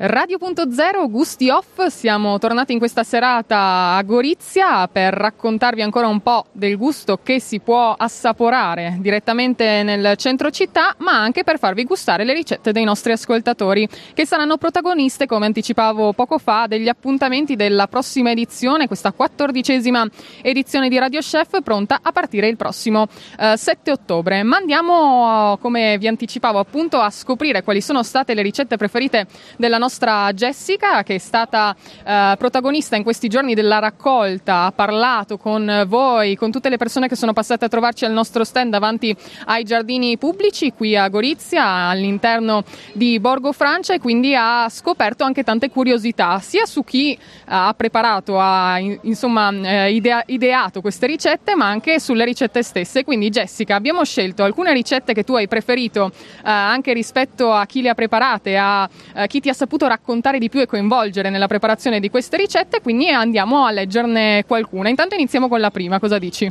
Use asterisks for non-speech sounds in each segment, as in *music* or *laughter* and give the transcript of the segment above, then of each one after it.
Radio.0 Gusti Off, siamo tornati in questa serata a Gorizia per raccontarvi ancora un po' del gusto che si può assaporare direttamente nel centro città, ma anche per farvi gustare le ricette dei nostri ascoltatori che saranno protagoniste, come anticipavo poco fa, degli appuntamenti della prossima edizione, questa quattordicesima edizione di Radio Chef pronta a partire il prossimo eh, 7 ottobre. Ma andiamo, come vi anticipavo appunto, a scoprire quali sono state le ricette preferite della nostra nostra Jessica che è stata eh, protagonista in questi giorni della raccolta, ha parlato con voi, con tutte le persone che sono passate a trovarci al nostro stand davanti ai giardini pubblici qui a Gorizia all'interno di Borgo Francia e quindi ha scoperto anche tante curiosità sia su chi ha preparato, ha insomma eh, idea- ideato queste ricette ma anche sulle ricette stesse. Quindi Jessica abbiamo scelto alcune ricette che tu hai preferito eh, anche rispetto a chi le ha preparate, a eh, chi ti ha saputo potuto raccontare di più e coinvolgere nella preparazione di queste ricette, quindi andiamo a leggerne qualcuna. Intanto iniziamo con la prima, cosa dici?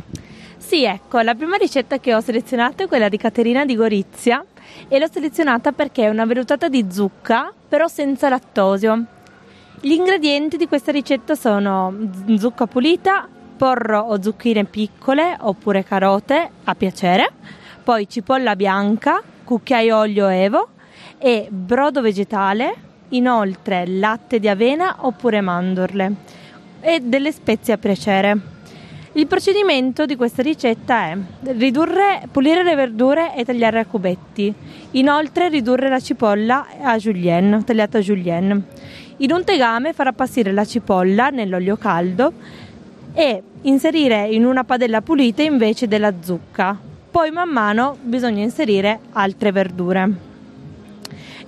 Sì, ecco, la prima ricetta che ho selezionato è quella di Caterina di Gorizia e l'ho selezionata perché è una vellutata di zucca, però senza lattosio. Gli ingredienti di questa ricetta sono zucca pulita, porro o zucchine piccole oppure carote a piacere, poi cipolla bianca, cucchiaio olio evo e brodo vegetale, inoltre latte di avena oppure mandorle e delle spezie a piacere. Il procedimento di questa ricetta è ridurre, pulire le verdure e tagliare a cubetti, inoltre ridurre la cipolla a julienne, tagliata a julienne. In un tegame far appassire la cipolla nell'olio caldo e inserire in una padella pulita invece della zucca. Poi man mano bisogna inserire altre verdure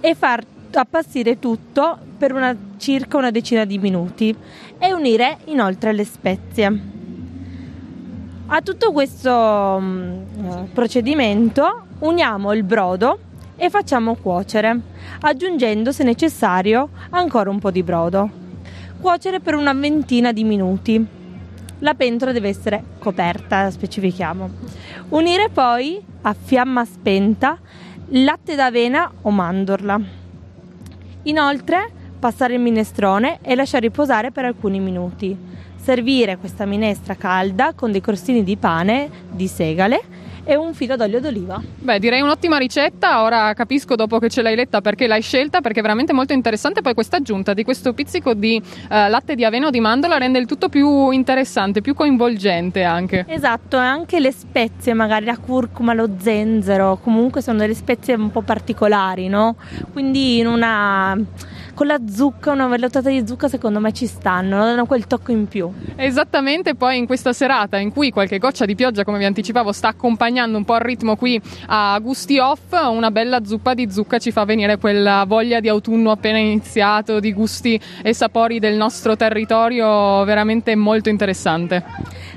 e far appassire tutto per una, circa una decina di minuti e unire inoltre le spezie. A tutto questo um, procedimento uniamo il brodo e facciamo cuocere, aggiungendo se necessario ancora un po' di brodo. Cuocere per una ventina di minuti. La pentola deve essere coperta, specifichiamo. Unire poi a fiamma spenta latte d'avena o mandorla Inoltre, passare il minestrone e lasciare riposare per alcuni minuti. Servire questa minestra calda con dei crostini di pane di segale e un filo d'olio d'oliva. Beh, direi un'ottima ricetta. Ora capisco dopo che ce l'hai letta perché l'hai scelta, perché è veramente molto interessante. Poi questa aggiunta di questo pizzico di eh, latte di avena o di mandorla rende il tutto più interessante, più coinvolgente anche. Esatto, e anche le spezie, magari la curcuma, lo zenzero, comunque sono delle spezie un po' particolari, no? Quindi in una con la zucca, una vellutata di zucca secondo me ci stanno, danno quel tocco in più. Esattamente, poi in questa serata in cui qualche goccia di pioggia, come vi anticipavo, sta accompagnando un po' il ritmo qui a gusti off, una bella zuppa di zucca ci fa venire quella voglia di autunno appena iniziato, di gusti e sapori del nostro territorio veramente molto interessante.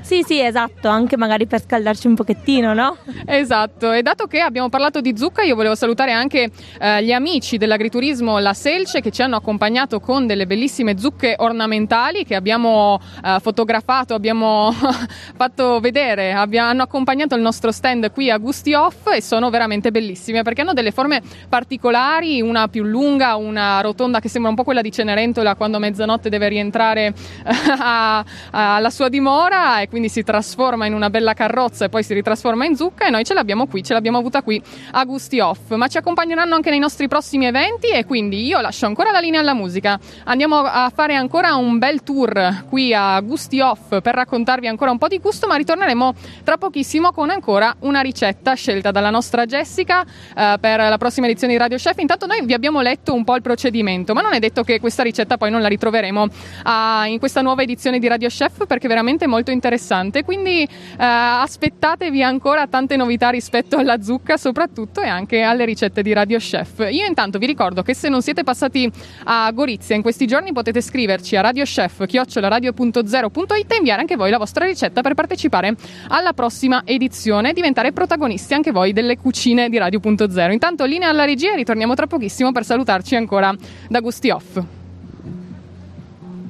Sì, sì, esatto, anche magari per scaldarci un pochettino, no? Esatto, e dato che abbiamo parlato di zucca, io volevo salutare anche eh, gli amici dell'agriturismo La Selce che ci hanno accompagnato con delle bellissime zucche ornamentali che abbiamo eh, fotografato, abbiamo *laughs* fatto vedere, abbiamo, hanno accompagnato il nostro stand qui a Gusti Off e sono veramente bellissime perché hanno delle forme particolari, una più lunga, una rotonda che sembra un po' quella di Cenerentola quando a mezzanotte deve rientrare *laughs* alla sua dimora e quindi si trasforma in una bella carrozza e poi si ritrasforma in zucca e noi ce l'abbiamo qui, ce l'abbiamo avuta qui a Gusti Off, ma ci accompagneranno anche nei nostri prossimi eventi e quindi io lascio ancora la linea alla musica. Andiamo a fare ancora un bel tour qui a Gusti Off per raccontarvi ancora un po' di gusto, ma ritorneremo tra pochissimo con ancora una ricetta scelta dalla nostra Jessica eh, per la prossima edizione di Radio Chef. Intanto noi vi abbiamo letto un po' il procedimento, ma non è detto che questa ricetta poi non la ritroveremo uh, in questa nuova edizione di Radio Chef perché è veramente molto interessante. Quindi uh, aspettatevi ancora tante novità rispetto alla zucca, soprattutto e anche alle ricette di Radio Chef. Io intanto vi ricordo che se non siete passati a Gorizia in questi giorni potete scriverci a radiochef.radio.0.it e inviare anche voi la vostra ricetta per partecipare alla prossima edizione e diventare protagonisti anche voi delle cucine di Radio.0. Intanto linea alla regia e ritorniamo tra pochissimo per salutarci ancora da Gusti Off.